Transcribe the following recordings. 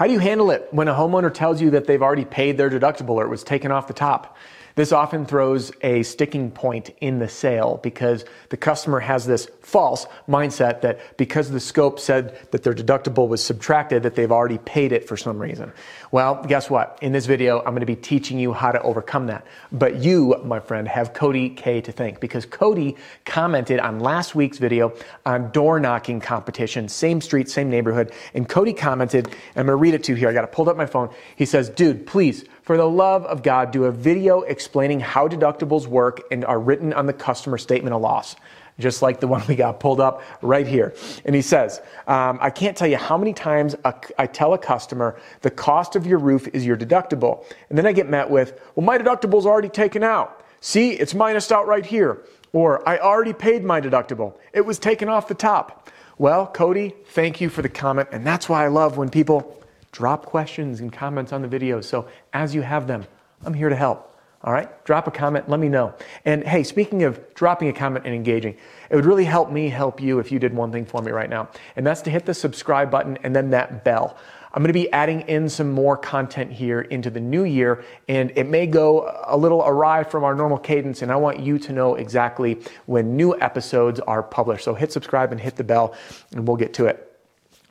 How do you handle it when a homeowner tells you that they've already paid their deductible or it was taken off the top? This often throws a sticking point in the sale because the customer has this false mindset that because the scope said that their deductible was subtracted, that they've already paid it for some reason. Well, guess what? In this video, I'm going to be teaching you how to overcome that. But you, my friend, have Cody K to thank because Cody commented on last week's video on door knocking competition, same street, same neighborhood. And Cody commented, and I'm going to read it to you here. I got to pull up my phone. He says, dude, please for the love of God, do a video explaining how deductibles work and are written on the customer statement of loss just like the one we got pulled up right here. And he says, um, I can't tell you how many times a, I tell a customer the cost of your roof is your deductible. And then I get met with, well, my deductible's already taken out. See, it's minused out right here. Or I already paid my deductible. It was taken off the top. Well, Cody, thank you for the comment. And that's why I love when people drop questions and comments on the videos. So as you have them, I'm here to help. All right, drop a comment, let me know. And hey, speaking of dropping a comment and engaging, it would really help me help you if you did one thing for me right now, and that's to hit the subscribe button and then that bell. I'm going to be adding in some more content here into the new year, and it may go a little awry from our normal cadence, and I want you to know exactly when new episodes are published. So hit subscribe and hit the bell, and we'll get to it.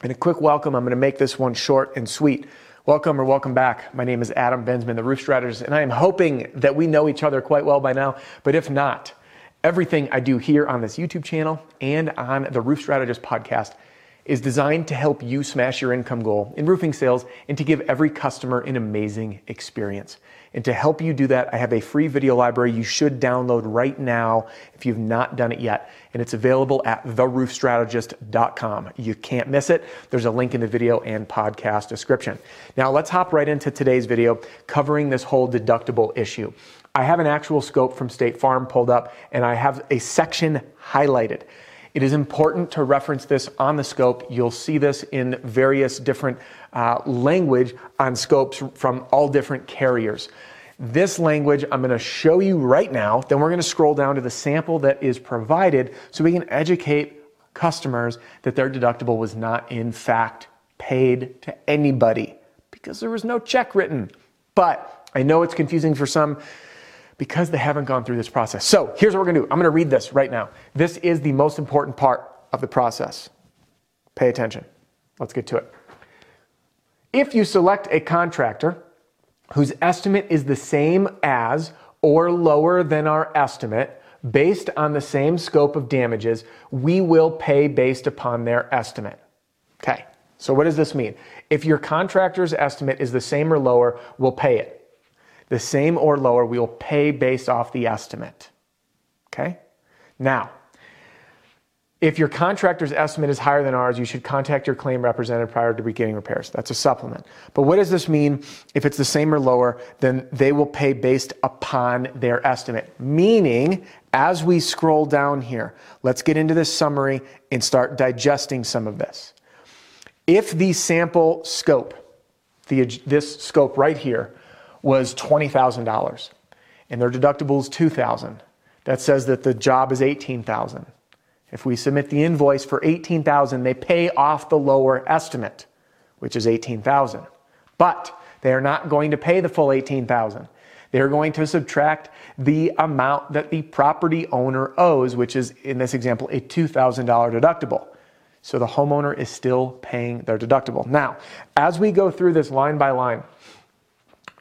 And a quick welcome, I'm going to make this one short and sweet. Welcome or welcome back. My name is Adam Bensman, the Roof Strategist, and I am hoping that we know each other quite well by now. But if not, everything I do here on this YouTube channel and on the Roof Strategist podcast is designed to help you smash your income goal in roofing sales and to give every customer an amazing experience. And to help you do that, I have a free video library you should download right now if you've not done it yet. And it's available at theroofstrategist.com. You can't miss it. There's a link in the video and podcast description. Now let's hop right into today's video covering this whole deductible issue. I have an actual scope from State Farm pulled up and I have a section highlighted. It is important to reference this on the scope. You'll see this in various different uh, language on scopes from all different carriers. This language I'm going to show you right now. Then we're going to scroll down to the sample that is provided so we can educate customers that their deductible was not in fact paid to anybody because there was no check written. But I know it's confusing for some because they haven't gone through this process. So here's what we're gonna do. I'm gonna read this right now. This is the most important part of the process. Pay attention. Let's get to it. If you select a contractor whose estimate is the same as or lower than our estimate, based on the same scope of damages, we will pay based upon their estimate. Okay, so what does this mean? If your contractor's estimate is the same or lower, we'll pay it the same or lower, we will pay based off the estimate. Okay? Now, if your contractor's estimate is higher than ours, you should contact your claim representative prior to beginning repairs. That's a supplement. But what does this mean? If it's the same or lower, then they will pay based upon their estimate. Meaning, as we scroll down here, let's get into this summary and start digesting some of this. If the sample scope, the, this scope right here, was $20,000 and their deductible is 2000 that says that the job is 18000 if we submit the invoice for 18000 they pay off the lower estimate which is 18000 but they are not going to pay the full 18000 they're going to subtract the amount that the property owner owes which is in this example a $2000 deductible. So the homeowner is still paying their deductible. Now as we go through this line by line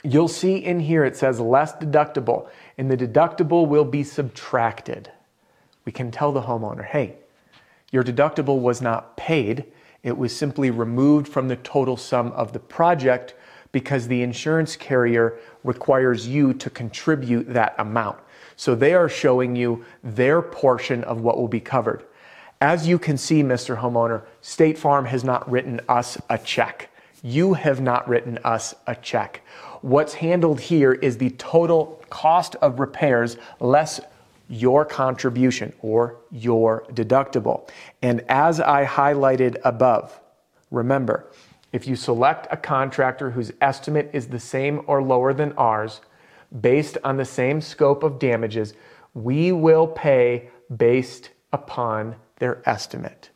you'll see in here it says less deductible, and the deductible will be subtracted. We can tell the homeowner, hey, your deductible was not paid. It was simply removed from the total sum of the project because the insurance carrier requires you to contribute that amount. So they are showing you their portion of what will be covered. As you can see, Mr. Homeowner, State Farm has not written us a check. You have not written us a check. What's handled here is the total cost of repairs less your contribution or your deductible. And as I highlighted above, remember, if you select a contractor whose estimate is the same or lower than ours, based on the same scope of damages, we will pay based upon their estimate,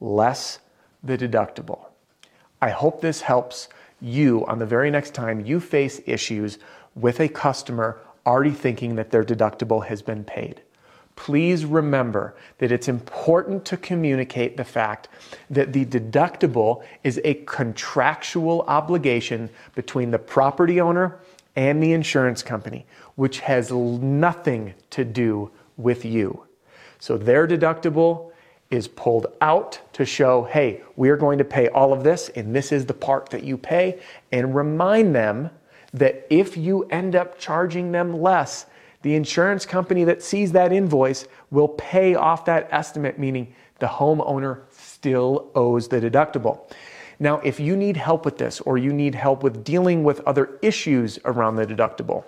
less the deductible. I hope this helps you on the very next time you face issues with a customer already thinking that their deductible has been paid. Please remember that it's important to communicate the fact that the deductible is a contractual obligation between the property owner and the insurance company, which has nothing to do with you. So their deductible is pulled out to show, hey, we are going to pay all of this, and this is the part that you pay, and remind them that if you end up charging them less, the insurance company that sees that invoice will pay off that estimate, meaning the homeowner still owes the deductible. Now, if you need help with this or you need help with dealing with other issues around the deductible,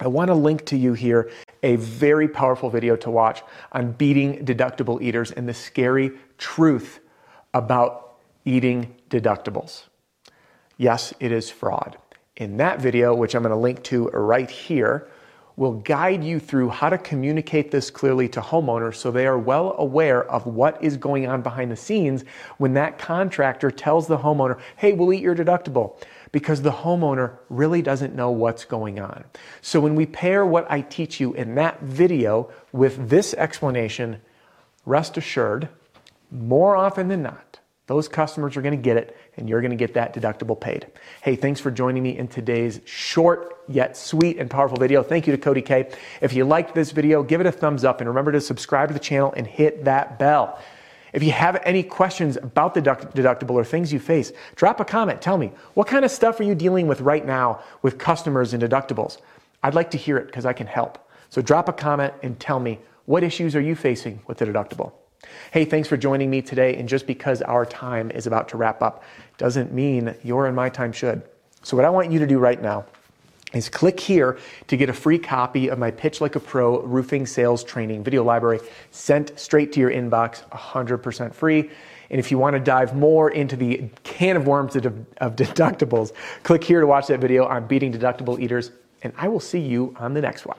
I want to link to you here a very powerful video to watch on beating deductible eaters and the scary truth about eating deductibles. Yes, it is fraud. In that video, which I'm going to link to right here, will guide you through how to communicate this clearly to homeowners so they are well aware of what is going on behind the scenes when that contractor tells the homeowner, hey, we'll eat your deductible because the homeowner really doesn't know what's going on. So when we pair what I teach you in that video with this explanation, rest assured, more often than not, those customers are going to get it and you're going to get that deductible paid. Hey, thanks for joining me in today's short yet sweet and powerful video. Thank you to Cody K. If you liked this video, give it a thumbs up and remember to subscribe to the channel and hit that bell. If you have any questions about the deductible or things you face, drop a comment. Tell me, what kind of stuff are you dealing with right now with customers and deductibles? I'd like to hear it because I can help. So drop a comment and tell me, what issues are you facing with the deductible? Hey, thanks for joining me today. And just because our time is about to wrap up doesn't mean your and my time should. So, what I want you to do right now is click here to get a free copy of my Pitch Like a Pro roofing sales training video library sent straight to your inbox, 100% free. And if you want to dive more into the can of worms of, of deductibles, click here to watch that video on beating deductible eaters. And I will see you on the next one.